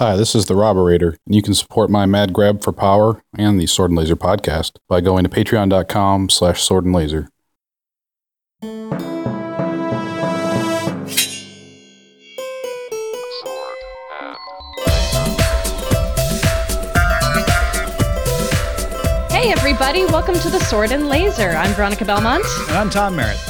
Hi, this is the Robberator, and you can support my mad grab for power and the Sword and Laser podcast by going to patreon.com slash sword and laser. Hey everybody, welcome to the Sword and Laser. I'm Veronica Belmont. And I'm Tom Merritt.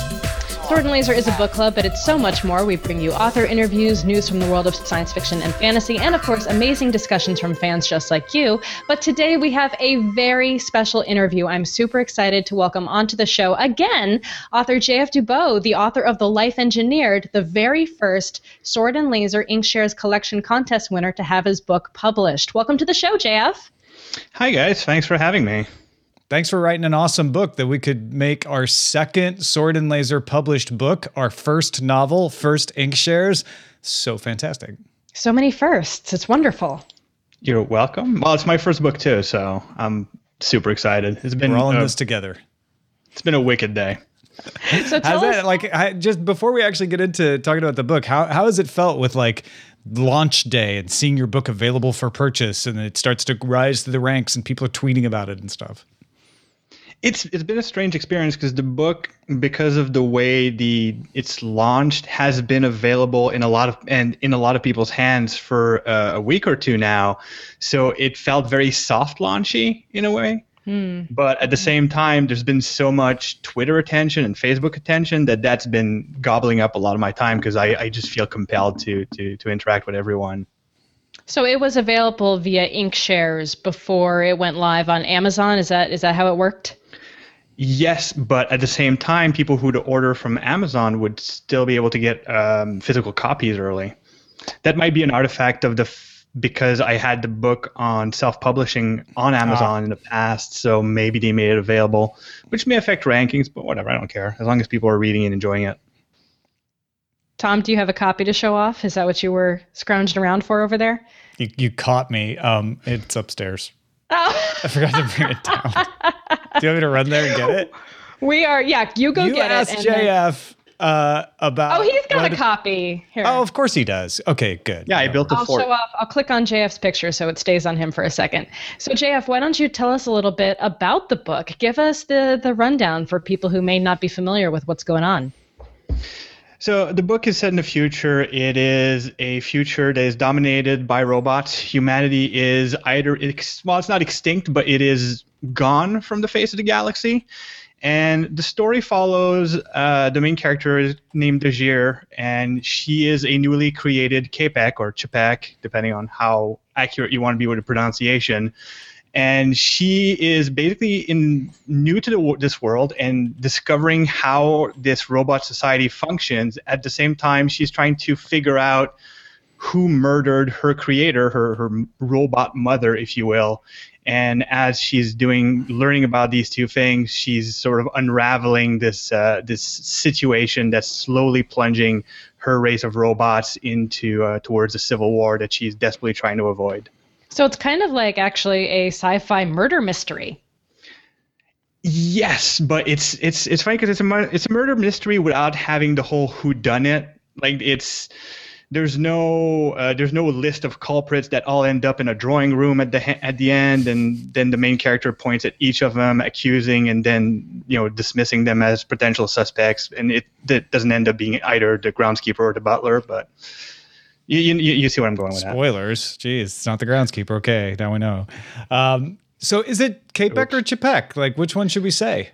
Sword and Laser is a book club, but it's so much more. We bring you author interviews, news from the world of science fiction and fantasy, and of course, amazing discussions from fans just like you. But today we have a very special interview. I'm super excited to welcome onto the show again author J.F. Dubeau, the author of The Life Engineered, the very first Sword and Laser Inkshares collection contest winner to have his book published. Welcome to the show, JF. Hi, guys. Thanks for having me. Thanks for writing an awesome book that we could make our second Sword and Laser published book, our first novel, first ink shares. So fantastic. So many firsts. It's wonderful. You're welcome. Well, it's my first book too, so I'm super excited. It's been We're all in uh, this together. It's been a wicked day. So tell How's us, that like I, just before we actually get into talking about the book, how how has it felt with like launch day and seeing your book available for purchase and it starts to rise to the ranks and people are tweeting about it and stuff? It's it's been a strange experience because the book, because of the way the it's launched, has been available in a lot of and in a lot of people's hands for uh, a week or two now. So it felt very soft launchy in a way. But at the same time, there's been so much Twitter attention and Facebook attention that that's been gobbling up a lot of my time because I, I just feel compelled to to to interact with everyone. So it was available via Inkshares before it went live on Amazon. Is that is that how it worked? Yes, but at the same time, people who'd order from Amazon would still be able to get um, physical copies early. That might be an artifact of the f- because I had the book on self-publishing on Amazon in the past, so maybe they made it available, which may affect rankings, but whatever, I don't care as long as people are reading and enjoying it. Tom, do you have a copy to show off? Is that what you were scrounging around for over there? You you caught me. Um it's upstairs. Oh, I forgot to bring it down. Do you want me to run there and get it? we are. Yeah, you go you get asked it. and then- JF uh, about Oh, he's got what- a copy. Here. Oh, of course he does. Okay, good. Yeah, I built the I'll fort. show off. I'll click on JF's picture so it stays on him for a second. So JF, why don't you tell us a little bit about the book? Give us the the rundown for people who may not be familiar with what's going on. So the book is set in the future. It is a future that is dominated by robots. Humanity is either ex- well, it's not extinct, but it is gone from the face of the galaxy. And the story follows uh, the main character is named Dajir, and she is a newly created Kapek or Chapek, depending on how accurate you want to be with the pronunciation and she is basically in new to the, this world and discovering how this robot society functions. At the same time, she's trying to figure out who murdered her creator, her her robot mother, if you will. And as she's doing learning about these two things, she's sort of unraveling this uh, this situation that's slowly plunging her race of robots into uh, towards a civil war that she's desperately trying to avoid. So it's kind of like actually a sci-fi murder mystery. Yes, but it's it's it's funny because it's a it's a murder mystery without having the whole who done it. Like it's there's no uh, there's no list of culprits that all end up in a drawing room at the at the end, and then the main character points at each of them, accusing and then you know dismissing them as potential suspects, and it that doesn't end up being either the groundskeeper or the butler, but. You, you, you see what I'm going with that. Spoilers. Jeez, it's not the groundskeeper. Okay, now we know. Um, so is it Kapek or Chapek? Like, which one should we say?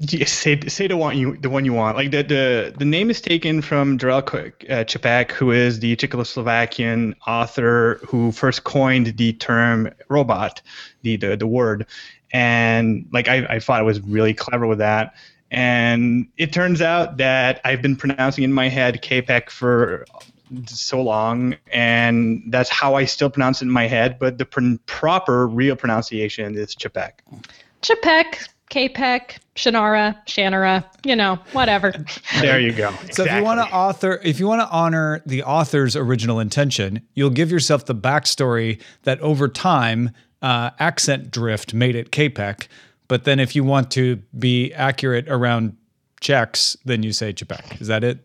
Yeah, say say the one you the one you want. Like the the, the name is taken from Karel K- uh, Čapek, who is the Czechoslovakian author who first coined the term robot, the the, the word, and like I, I thought it was really clever with that. And it turns out that I've been pronouncing in my head Kapek for so long, and that's how I still pronounce it in my head. But the pr- proper real pronunciation is Čapek. Chapek, Kapek, Shannara, Shannara, you know, whatever. There you go. So if you want to author, if you want to honor the author's original intention, you'll give yourself the backstory that over time uh, accent drift made it Kapek. But then if you want to be accurate around Czechs, then you say Chapek. Is that it?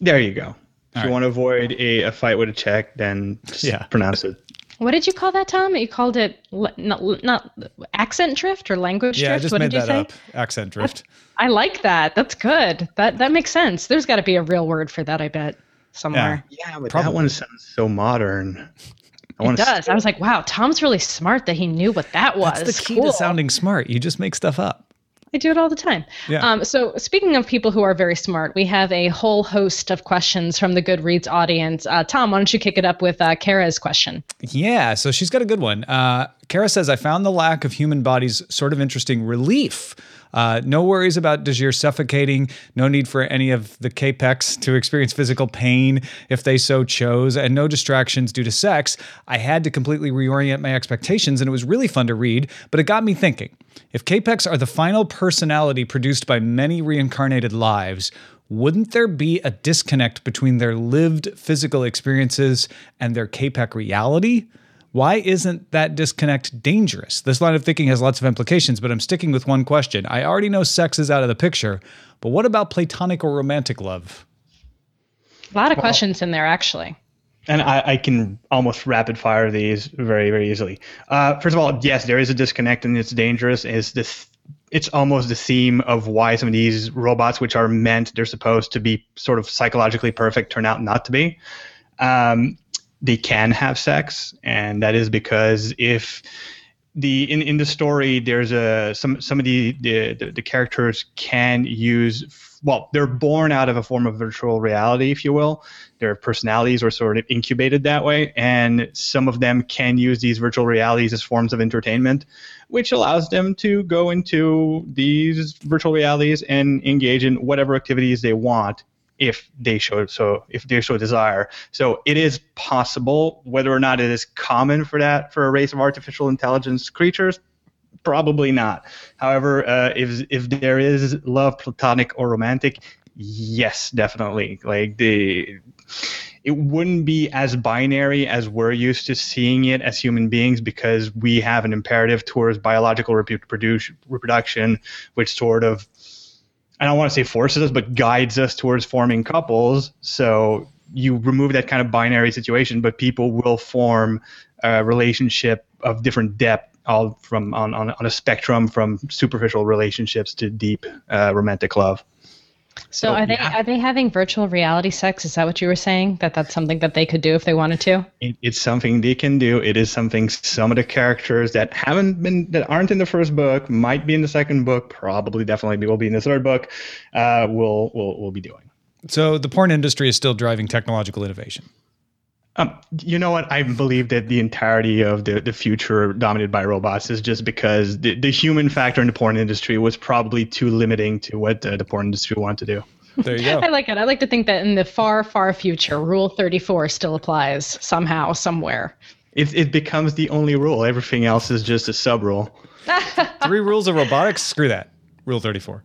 There you go. If All you right. want to avoid a, a fight with a Czech, then just Yeah. pronounce it. What did you call that, Tom? You called it l- not, not accent drift or language Yeah, I drift? just what made that say? up. Accent drift. I like that. That's good. That that makes sense. There's got to be a real word for that. I bet somewhere. Yeah, but Probably. that one sounds so modern. I It want does. I was like, wow, Tom's really smart that he knew what that was. That's the key Cool. to sounding smart. You just make stuff up. I do it all the time. Yeah. Um, so, speaking of people who are very smart, we have a whole host of questions from the Goodreads audience. Uh, Tom, why don't you kick it up with uh, Kara's question? Yeah, so she's got a good one. Uh, Kara says, I found the lack of human bodies sort of interesting relief. Uh, no worries about Dajir suffocating. No need for any of the Capeks to experience physical pain if they so chose, and no distractions due to sex. I had to completely reorient my expectations, and it was really fun to read, but it got me thinking. If Capeks are the final personality produced by many reincarnated lives, wouldn't there be a disconnect between their lived physical experiences and their Capek reality? Why isn't that disconnect dangerous? This line of thinking has lots of implications, but I'm sticking with one question. I already know sex is out of the picture, but what about platonic or romantic love? A lot of questions in there, actually. and I, I can almost rapid fire these very very easily. Uh, first of all, yes, there is a disconnect and it's dangerous. Is this? It's almost the theme of why some of these robots, which are meant, they're supposed to be sort of psychologically perfect, turn out not to be. Um, they can have sex, and that is because if the in, in the story there's a some some of the, the the characters can use well they're born out of a form of virtual reality if you will. Their personalities are sort of incubated that way and some of them can use these virtual realities as forms of entertainment which allows them to go into these virtual realities and engage in whatever activities they want if they show so if they show desire. So it is possible whether or not it is common for that for a race of artificial intelligence creatures probably not. However uh, if if there is love platonic or romantic yes definitely. Like the it wouldn't be as binary as we're used to seeing it as human beings because we have an imperative towards biological reproduction which sort of I don't want to say forces us, but guides us towards forming couples. So you remove that kind of binary situation, but people will form a relationship of different depth, all from on, on, on a spectrum from superficial relationships to deep uh, romantic love. So, So, are they yeah. are they having virtual reality sex? Is that what you were saying? That that's something that they could do if they wanted to? It, it's something they can do. It is something some of the characters that haven't been that aren't in the first book might be in the second book, probably definitely will be in the third book. Uh, will will will be doing. So the porn industry is still driving technological innovation. Um, you know what? I believe that the entirety of the, the future dominated by robots is just because the, the human factor in the porn industry was probably too limiting to what uh, the porn industry wanted to do. There you go. I like it. I like to think that in the far, far future, Rule 34 still applies somehow, somewhere. It, it becomes the only rule. Everything else is just a sub rule. Three rules of robotics. Screw that. Rule 34.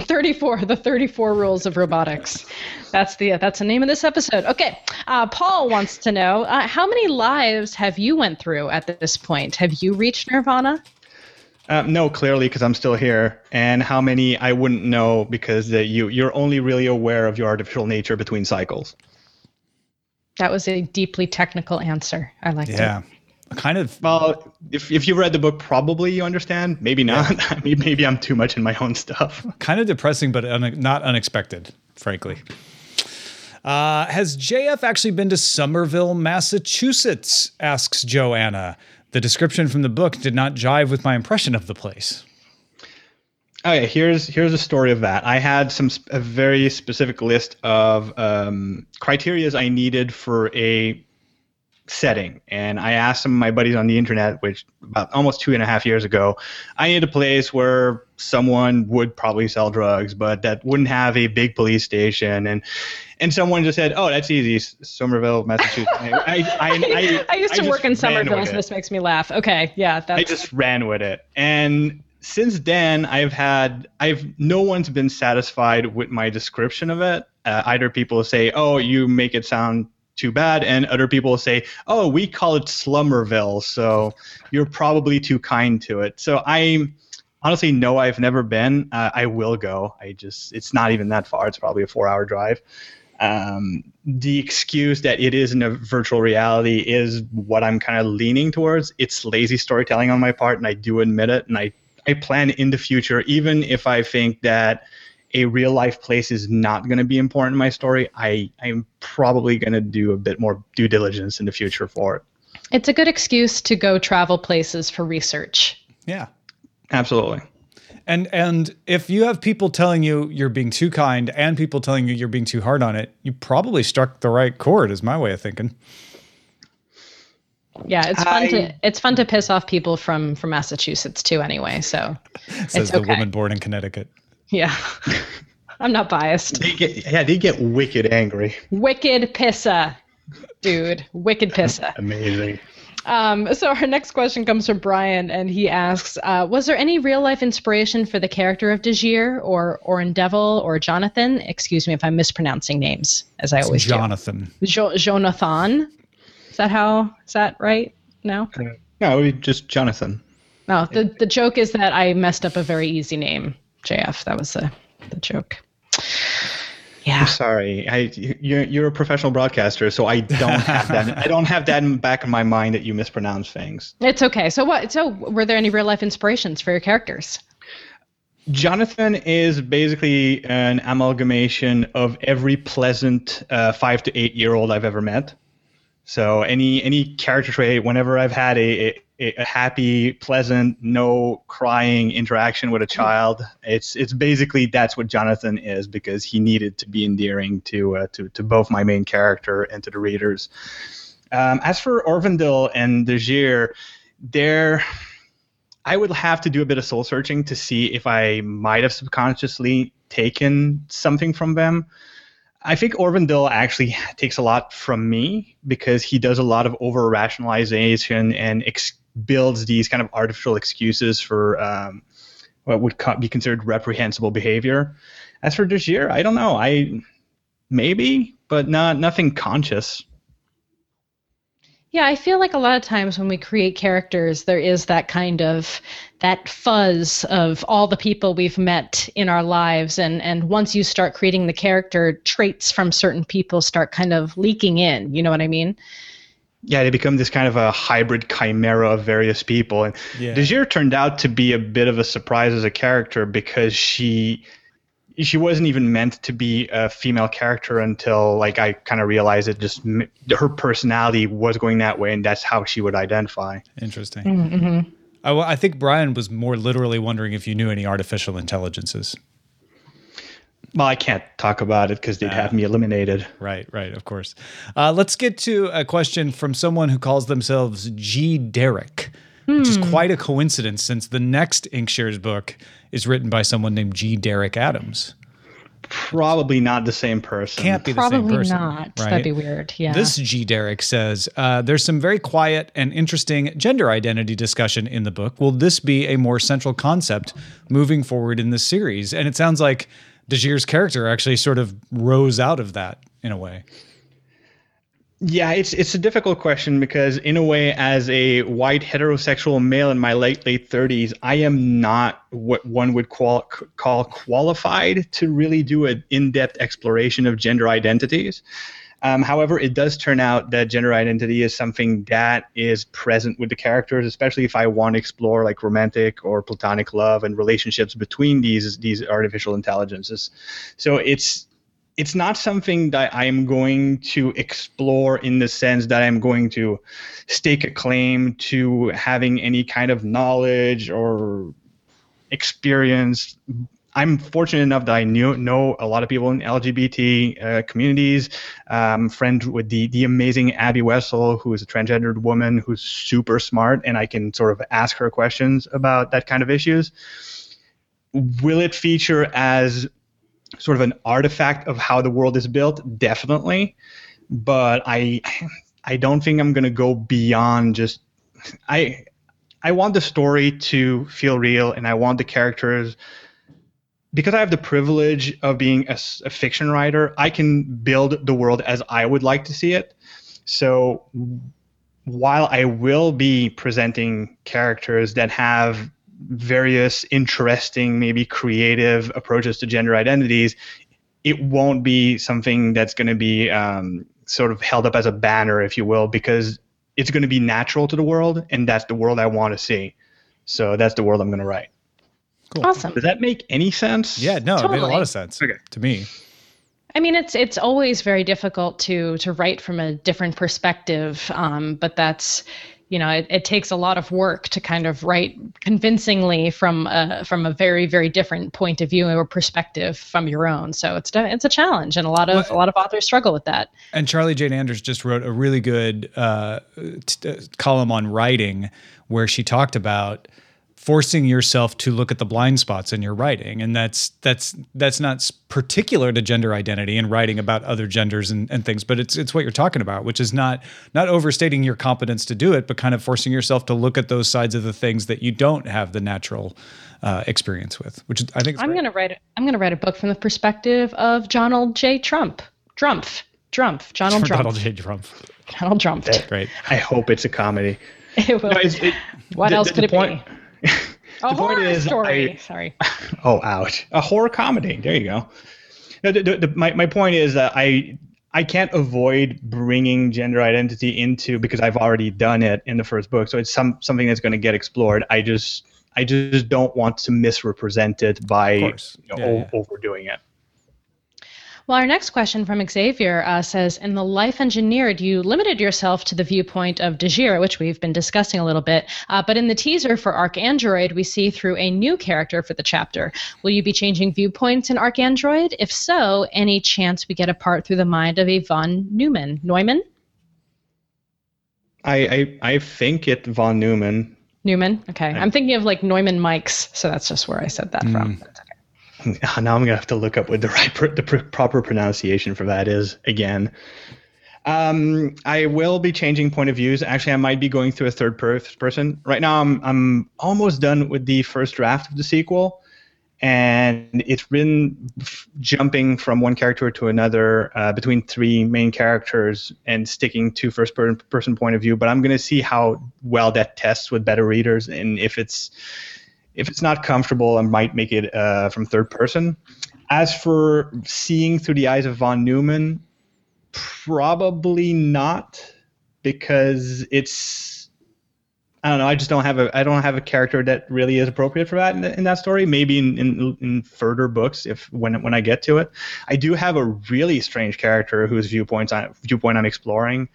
34, the 34 rules of robotics. That's the that's the name of this episode. Okay, uh, Paul wants to know uh, how many lives have you went through at this point? Have you reached nirvana? Uh, no, clearly, because I'm still here. And how many I wouldn't know because you you're only really aware of your artificial nature between cycles. That was a deeply technical answer. I liked it. Yeah. Kind of. Well, if, if you read the book, probably you understand. Maybe not. I mean, maybe I'm too much in my own stuff. kind of depressing, but un- not unexpected, frankly. Uh, has JF actually been to Somerville, Massachusetts? asks Joanna. The description from the book did not jive with my impression of the place. Okay, here's here's a story of that. I had some sp- a very specific list of um, criterias I needed for a setting, and I asked some of my buddies on the internet, which about almost two and a half years ago, I need a place where someone would probably sell drugs, but that wouldn't have a big police station, and and someone just said, "Oh, that's easy, Somerville, Massachusetts." I, I, I, I used to work in Somerville, so this makes me laugh. Okay, yeah, that's I just ran with it. And since then, I've had I've no one's been satisfied with my description of it. Uh, either people say, "Oh, you make it sound too bad," and other people say, "Oh, we call it Slummerville, so you're probably too kind to it." So I honestly no, I've never been. Uh, I will go. I just it's not even that far. It's probably a four-hour drive. Um, the excuse that it is in a virtual reality is what I'm kind of leaning towards. It's lazy storytelling on my part, and I do admit it. And I, I plan in the future, even if I think that a real life place is not going to be important in my story, I, I'm probably going to do a bit more due diligence in the future for it. It's a good excuse to go travel places for research. Yeah. Absolutely. And and if you have people telling you you're being too kind and people telling you you're being too hard on it, you probably struck the right chord is my way of thinking. Yeah, it's fun I, to it's fun to piss off people from from Massachusetts too anyway, so says the okay. woman born in Connecticut. Yeah. I'm not biased. They get, yeah, they get wicked angry. Wicked pissa, dude. Wicked pissa. Amazing. Um, so our next question comes from Brian, and he asks, uh, "Was there any real life inspiration for the character of Dajir, or Orvindil, or Jonathan? Excuse me if I'm mispronouncing names, as I always Jonathan. do. Jo- Jonathan. Is that how? Is that right? No. Uh, no, just Jonathan. No, the the joke is that I messed up a very easy name. JF. That was the the joke. Yeah. I'm sorry. I you're you're a professional broadcaster, so I don't have that. I don't have that in back of my mind that you mispronounce things. It's okay. So what? So were there any real life inspirations for your characters? Jonathan is basically an amalgamation of every pleasant uh, five to eight year old I've ever met. So any any character trait, whenever I've had a, a a happy, pleasant, no crying interaction with a child. It's it's basically that's what Jonathan is because he needed to be endearing to uh, to to both my main character and to the readers. Um, as for Orvindil and Dajir, they're I would have to do a bit of soul searching to see if I might have subconsciously taken something from them. I think Orvindil actually takes a lot from me because he does a lot of over rationalization and ex- builds these kind of artificial excuses for um, what would co- be considered reprehensible behavior. As for Dajir, I don't know. I maybe, but not nothing conscious. Yeah, I feel like a lot of times when we create characters, there is that kind of that fuzz of all the people we've met in our lives, and and once you start creating the character, traits from certain people start kind of leaking in. You know what I mean? Yeah, they become this kind of a hybrid chimera of various people. And yeah. Dajir turned out to be a bit of a surprise as a character because she she wasn't even meant to be a female character until like I kind of realized it just her personality was going that way and that's how she would identify. Interesting. Mm-hmm. I, I think Brian was more literally wondering if you knew any artificial intelligences. Well, I can't talk about it because they'd uh, have me eliminated. Right, right, of course. Uh, let's get to a question from someone who calls themselves G. Derek, hmm. which is hmm. quite a coincidence since the next Inkshares book is written by someone named G. Derek Adams. Probably not the same person. Can't be the Probably same person. not. Right? That'd be weird. Yeah. This G. Derek says uh, there's some very quiet and interesting gender identity discussion in the book. Will this be a more central concept moving forward in the series? And it sounds like Dajir's character actually sort of rose out of that in a way. Yeah, it's it's a difficult question because in a way, as a white heterosexual male in my late late thirties, I am not what one would qual- call qualified to really do an in depth exploration of gender identities. Um, however, it does turn out that gender identity is something that is present with the characters, especially if I want to explore like romantic or platonic love and relationships between these these artificial intelligences. So it's it's not something that I am going to explore in the sense that I'm going to stake a claim to having any kind of knowledge or experience I'm fortunate enough that I knew know a lot of people in LGBT uh, communities. Um, friend with the the amazing Abby Wessel, who is a transgendered woman who's super smart, and I can sort of ask her questions about that kind of issues. Will it feature as sort of an artifact of how the world is built? Definitely, but I I don't think I'm to go beyond just I I want the story to feel real, and I want the characters because I have the privilege of being a, a, fiction writer, I can build the world as I would like to see it. So while I will be presenting characters that have various interesting, maybe creative approaches to gender identities, it won't be something that's going to be um, sort of held up as a banner, if you will, because it's going to be natural to the world, and that's the world I want to see. So that's the world I'm going to write. Cool. Awesome. Does that make any sense? Yeah, no, it made a lot of sense Okay. to me. I mean, it's it's always very difficult to to write from a different perspective, um, but that's you know it, it takes a lot of work to kind of write convincingly from a, from a very very different point of view or perspective from your own. So it's it's a challenge, and a lot of a lot of authors struggle with that. And Charlie Jane Anders just wrote a really good uh, t- uh, column on writing where she talked about forcing yourself to look at the blind spots in your writing and that's that's that's not particular to gender identity and writing about other genders and, and things but it's it's what you're talking about which is not not overstating your competence to do it but kind of forcing yourself to look at those sides of the things that you don't have the natural uh, experience with which i think is I'm gonna write I'm gonna write a book from the perspective of Donald J. Trump, Trump, Trump, Donald Trump, Donald J. Trump. Donald Trump. Great. I hope it's a comedy. It will. No, it- what the- else the- could the it point- be? the A point horror is, story. I- Sorry. Oh, ouch! A horror comedy. There you go. No, the, the, the, my my point is that I I can't avoid bringing gender identity into because I've already done it in the first book. So it's some something that's going to get explored. I just I just don't want to misrepresent it by you know, Yeah, o- yeah. overdoing it. Well, our next question from Xavier uh, says In The Life Engineered, you limited yourself to the viewpoint of Dajir, which we've been discussing a little bit. Uh, but in the teaser for Arc Android, we see through a new character for the chapter. Will you be changing viewpoints in Arc Android? If so, any chance we get a part through the mind of a von Neumann? Neumann? I I, I think it von Neumann. Newman? Okay. I'm thinking of like Neumann Mikes, so that's just where I said that from. Now I'm gonna have to look up what the right pr- the pr- proper pronunciation for that is again. Um, I will be changing point of views. Actually, I might be going through a third per- person. Right now, I'm I'm almost done with the first draft of the sequel, and it's been f- jumping from one character to another uh, between three main characters and sticking to first per- person point of view. But I'm gonna see how well that tests with beta readers, and if it's if it's not comfortable, I might make it uh, from third person. As for seeing through the eyes of von Neumann, probably not, because it's I don't know. I just don't have a I don't have a character that really is appropriate for that in, in that story. Maybe in, in in further books, if when when I get to it, I do have a really strange character whose viewpoints I, viewpoint I'm exploring.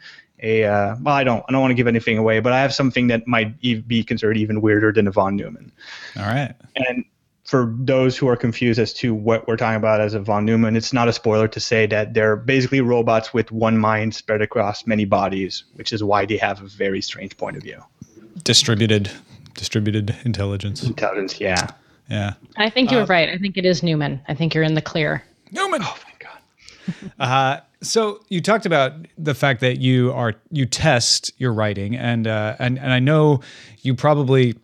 A uh, well, I don't I don't want to give anything away, but I have something that might be considered even weirder than a von Neumann. all right And for those who are confused as to what we're talking about as a von Neumann, it's not a spoiler to say that they're basically robots with one mind spread across many bodies, which is why they have a very strange point of view. distributed distributed intelligence Intelligence, yeah. yeah I think you were right. I think it is Newman. I think you're in the clear. newman Oh my god. Uh, so you talked about the fact that you are you test your writing, and uh, and and I know you probably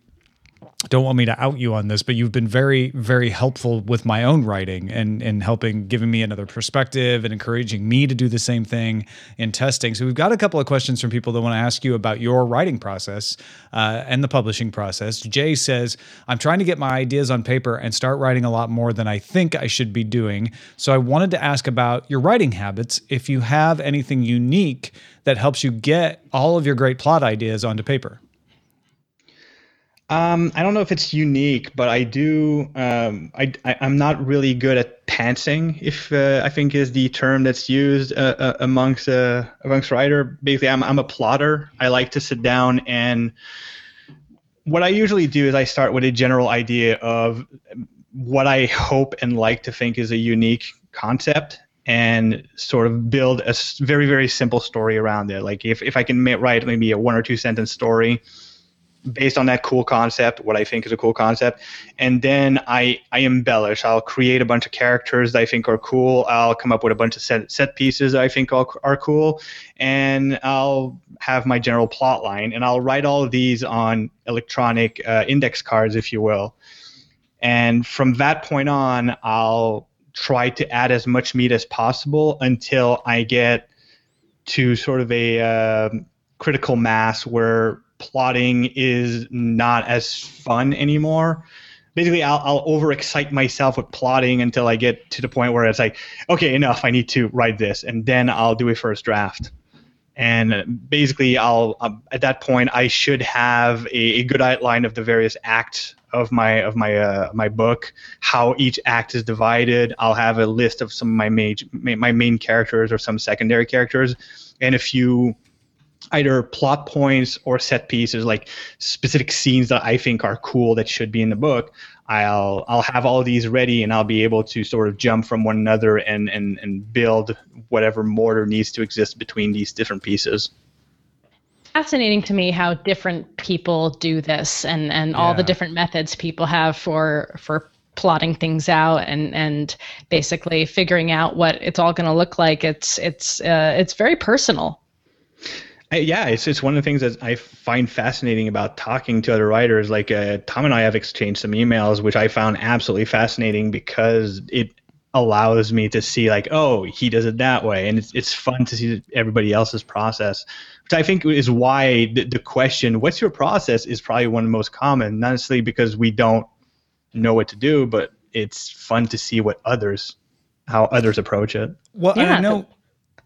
don't want me to out you on this, but you've been very very helpful with my own writing and and helping giving me another perspective and encouraging me to do the same thing in testing. So we've got a couple of questions from people that want to ask you about your writing process uh, and the publishing process. Jay says, "I'm trying to get my ideas on paper and start writing a lot more than I think I should be doing. So I wanted to ask about your writing habits. If you have anything unique that helps you get all of your great plot ideas onto paper." Um, I don't know if it's unique, but I do. Um, I, I I'm not really good at pantsing. If uh, I think is the term that's used uh, uh, amongst uh, amongst writer. Basically, I'm I'm a plotter. I like to sit down and what I usually do is I start with a general idea of what I hope and like to think is a unique concept and sort of build a very very simple story around it. Like if if I can write maybe a one or two sentence story based on that cool concept, what I think is a cool concept, and then I I embellish. I'll create a bunch of characters that I think are cool. I'll come up with a bunch of set set pieces I think are, are cool, and I'll have my general plot line, and I'll write all of these on electronic uh, index cards, if you will. And from that point on, I'll try to add as much meat as possible until I get to sort of a um critical mass where plotting is not as fun anymore. basically I'll, I'll overexcite myself with plotting until I get to the point where it's like, okay, enough. I need to write this, and then I'll do a first draft. And basically, I'll um, at that point I should have a, a, good outline of the various acts of my of my uh, my book, how each act is divided. I'll have a list of some of my main my main characters or some secondary characters, and a few either plot points or set pieces, like specific scenes that I think are cool that should be in the book. I'll I'll have all these ready and I'll be able to sort of jump from one another and and and build whatever mortar needs to exist between these different pieces. Fascinating to me how different people do this and and all the different methods people have for for plotting things out and and basically figuring out what it's all going to look like. It's it's uh, it's very personal yeah, it's it's one of the things that I find fascinating about talking to other writers. Like uh, Tom and I have exchanged some emails, which I found absolutely fascinating because it allows me to see like, oh, he does it that way, and it's it's fun to see everybody else's process, which I think is why the, the question, "What's your process?" is probably one of the most common. Not necessarily because we don't know what to do, but it's fun to see what others how others approach it. Well, yeah, I know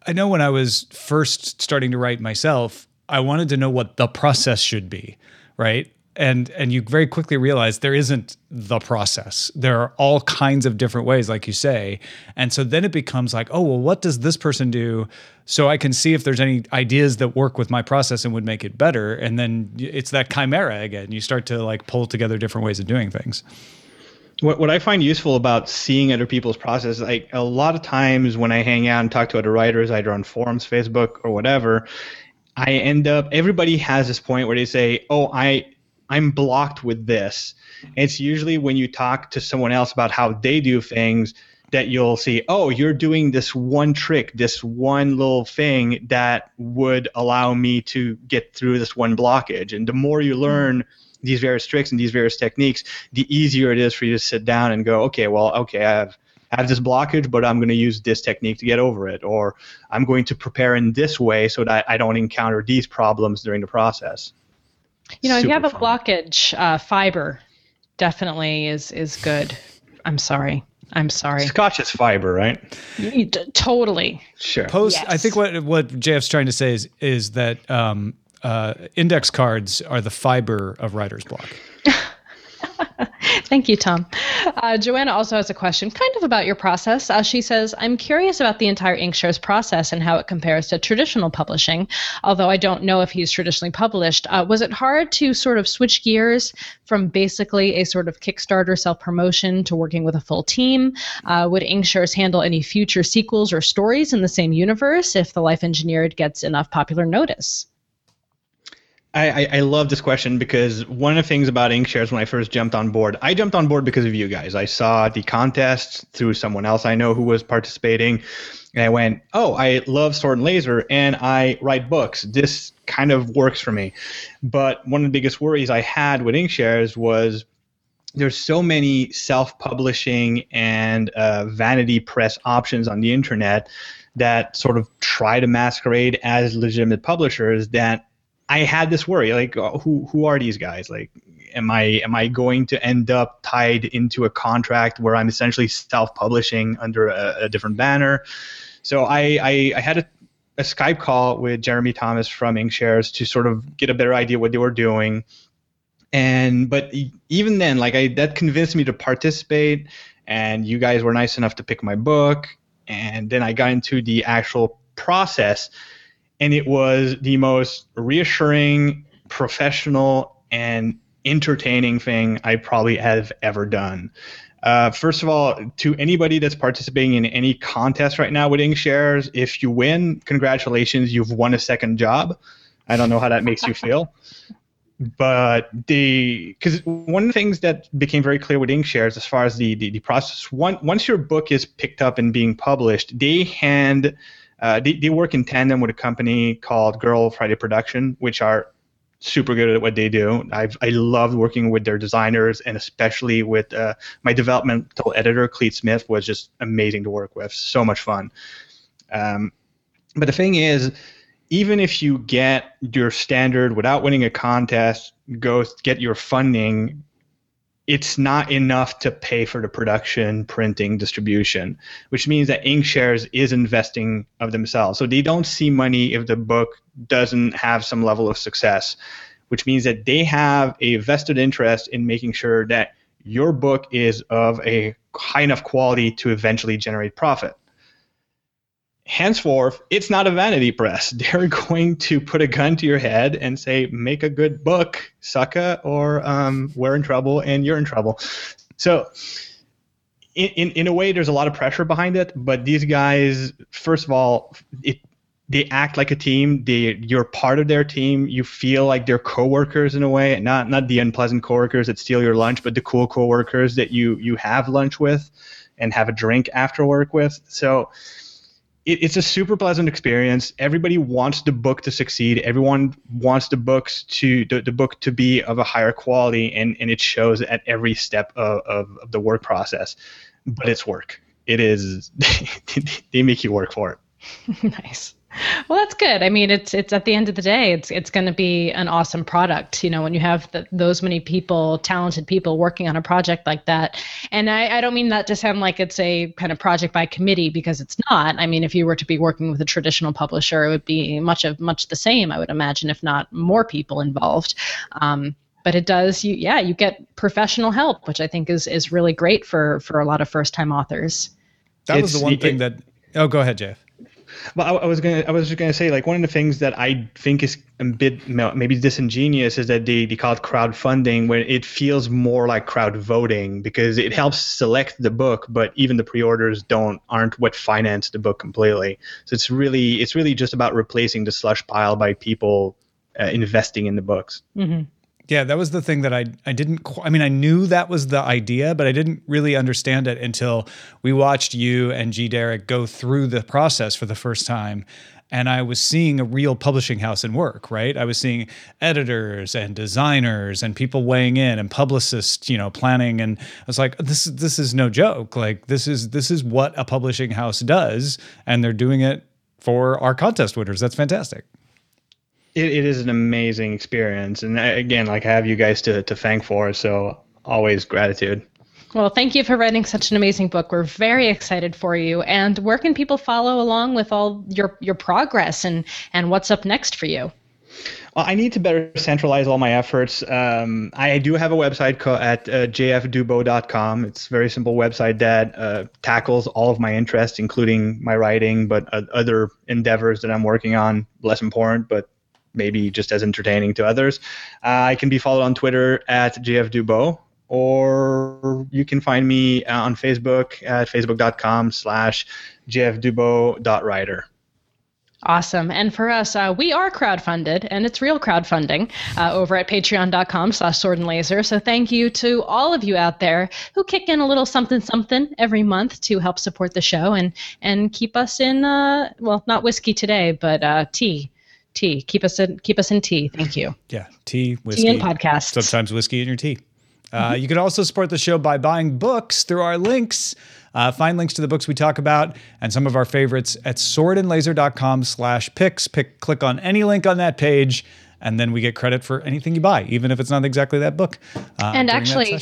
I know when I was first starting to write myself, I wanted to know what the process should be, right? And and you very quickly realize there isn't the process. There are all kinds of different ways, like you say. And so then it becomes like, oh, well, what does this person do? So I can see if there's any ideas that work with my process and would make it better. And then it's that chimera again. You start to like pull together different ways of doing things what, what I find useful about seeing other people's process, like a lot of times when I hang out and talk to other writers, either on forums, Facebook, or whatever, I end up everybody has this point where they say, "Oh, I I'm blocked with this." And it's usually when you talk to someone else about how they do things that you'll see, "Oh, you're doing this one trick, this one little thing that would allow me to get through this one blockage." And the more you learn. Mm-hmm these various tricks and these various techniques, the easier it is for you to sit down and go, okay, well, okay, I have I have this blockage, but I'm going to use this technique to get over it, or I'm going to prepare in this way so that I don't encounter these problems during the process. You know, Super if you have a blockage, uh, fiber definitely is is good. I'm sorry. I'm sorry. Scotch is fiber, right? D- totally. Sure. Post. Yes. I think what what JF's trying to say is is that um, uh, index cards are the fiber of writer's block. Thank you, Tom. Uh, Joanna also has a question, kind of about your process. Uh, she says, I'm curious about the entire Inkshares process and how it compares to traditional publishing. Although I don't know if he's traditionally published, uh, was it hard to sort of switch gears from basically a sort of Kickstarter self promotion to working with a full team? Uh, would Inkshares handle any future sequels or stories in the same universe if The Life Engineered gets enough popular notice? I, I, love this question because one of the things about Inkshares when I first jumped on board, I jumped on board because of you guys. I saw the contest through someone else I know who was participating, and I went, "Oh, I love Sword and Laser, and I write books. This kind of works for me." But one of the biggest worries I had with Inkshares was there's so many self-publishing and uh, vanity press options on the internet that sort of try to masquerade as legitimate publishers that I had this worry, like, uh, who who are these guys? Like, am I am I going to end up tied into a contract where I'm essentially self-publishing under a, a different banner? So I I, I had a, a, Skype call with Jeremy Thomas from Inkshares to sort of get a better idea what they were doing. And but even then, like I that convinced me to participate, and you guys were nice enough to pick my book, and then I got into the actual process and it was the most reassuring, professional, and entertaining thing I probably have ever done. Uh, first of all, to anybody that's participating in any contest right now with Inkshares, if you win, congratulations, you've won a second job. I don't know how that makes you feel. But the because one of the things that became very clear with Inkshares as far as the, the, the process, one, once your book is picked up and being published, they hand uh, they, they work in tandem with a company called Girl Friday Production, which are super good at what they do. I've I loved working with their designers and especially with uh, my developmental editor Cleet Smith was just amazing to work with. So much fun. Um, but the thing is, even if you get your standard without winning a contest, go get your funding. It's not enough to pay for the production, printing, distribution, which means that Inkshares is investing of themselves. So they don't see money if the book doesn't have some level of success, which means that they have a vested interest in making sure that your book is of a high enough quality to eventually generate profit henceforth, it's not a vanity press. They're going to put a gun to your head and say, make a good book, sucker, or um, we're in trouble and you're in trouble. So, in, in, in a way, there's a lot of pressure behind it, but these guys, first of all, it, they act like a team. They, you're part of their team. You feel like they're coworkers in a way, not not the unpleasant coworkers that steal your lunch, but the cool coworkers that you you have lunch with and have a drink after work with. So, it, it's a super pleasant experience. Everybody wants the book to succeed. Everyone wants the books to the, the book to be of a higher quality, and, and it shows at every step of, of, of the work process. But it's work. It is. they make you work for it. nice. Well, that's good. I mean, it's it's at the end of the day, it's it's going to be an awesome product. You know, when you have the, those many people, talented people working on a project like that. And I, I don't mean that to sound like it's a kind of project by committee because it's not. I mean, if you were to be working with a traditional publisher, it would be much of much the same. I would imagine, if not more people involved. Um, but it does you yeah you get professional help which i think is is really great for for a lot of first time authors that it's, was the one thing that oh go ahead JF well, I, I, was gonna, I was just gonna say, like one of the things that I think is a bit maybe disingenuous is that they, they call it crowdfunding, when it feels more like crowd voting because it helps select the book, but even the pre-orders don't aren't what finance the book completely. So it's really, it's really just about replacing the slush pile by people uh, investing in the books. Mm-hmm. Yeah, that was the thing that I I didn't qu- I mean I knew that was the idea, but I didn't really understand it until we watched you and G Derek go through the process for the first time and I was seeing a real publishing house in work, right? I was seeing editors and designers and people weighing in and publicists, you know, planning and I was like this this is no joke. Like this is this is what a publishing house does and they're doing it for our contest winners. That's fantastic it, it is an amazing experience, and again, like I have you guys to to thank for, so always gratitude. Well, thank you for writing such an amazing book. We're very excited for you. And where can people follow along with all your your progress and and what's up next for you? Well, I need to better centralize all my efforts. Um, I do have a website co- at uh, jfdubeau.com. It's a very simple website that uh, tackles all of my interests, including my writing, but uh, other endeavors that I'm working on, less important, but maybe just as entertaining to others. Uh, I can be followed on Twitter at jfdubeau, or you can find me uh, on Facebook at facebook.com slash jfdubeau.writer. Awesome. And for us, uh, we are crowdfunded, and it's real crowdfunding uh, over at patreon.com slash sword and laser. So thank you to all of you out there who kick in a little something something every month to help support the show and, and keep us in, uh, well, not whiskey today, but uh, tea tea. Keep us in keep us in tea. Thank you. Yeah, tea, whiskey, tea and podcast. Sometimes whiskey in your tea. Uh, mm-hmm. You can also support the show by buying books through our links. Uh, find links to the books we talk about and some of our favorites at swordandlaser.com slash picks. Pick, click on any link on that page, and then we get credit for anything you buy, even if it's not exactly that book. Uh, and actually,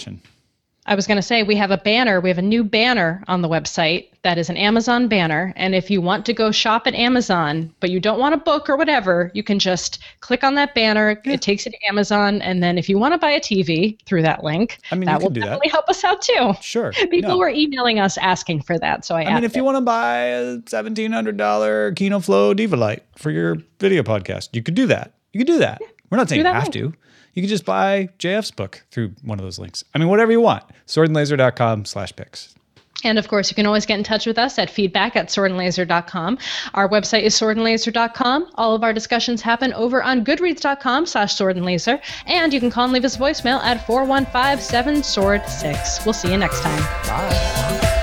I was going to say we have a banner. We have a new banner on the website that is an Amazon banner. And if you want to go shop at Amazon, but you don't want a book or whatever, you can just click on that banner. Yeah. It takes you to Amazon. And then if you want to buy a TV through that link, I mean, that will definitely that. help us out too. Sure. People no. were emailing us asking for that. So I, I mean, if it. you want to buy a $1,700 Kino Flo Diva-Lite for your video podcast, you could do that. You could do that. Yeah. We're not saying you have link. to you can just buy JF's book through one of those links. I mean, whatever you want. Swordandlaser.com slash picks. And of course, you can always get in touch with us at feedback at swordandlaser.com. Our website is swordandlaser.com. All of our discussions happen over on goodreads.com slash swordandlaser. And you can call and leave us a voicemail at 415 7 Sword 6. We'll see you next time. Bye.